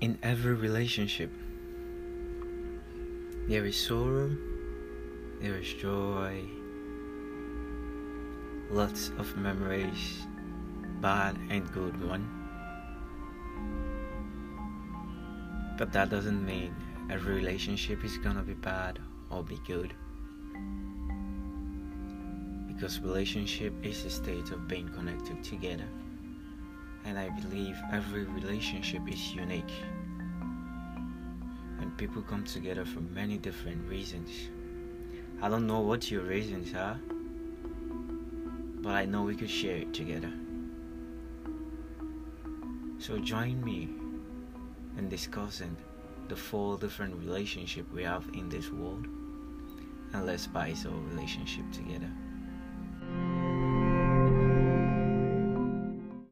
In every relationship, there is sorrow, there is joy, lots of memories, bad and good one. But that doesn't mean every relationship is gonna be bad or be good. Because relationship is a state of being connected together and I believe every relationship is unique. And people come together for many different reasons. I don't know what your reasons are, but I know we could share it together. So join me in discussing the four different relationships we have in this world and let's spice our relationship together.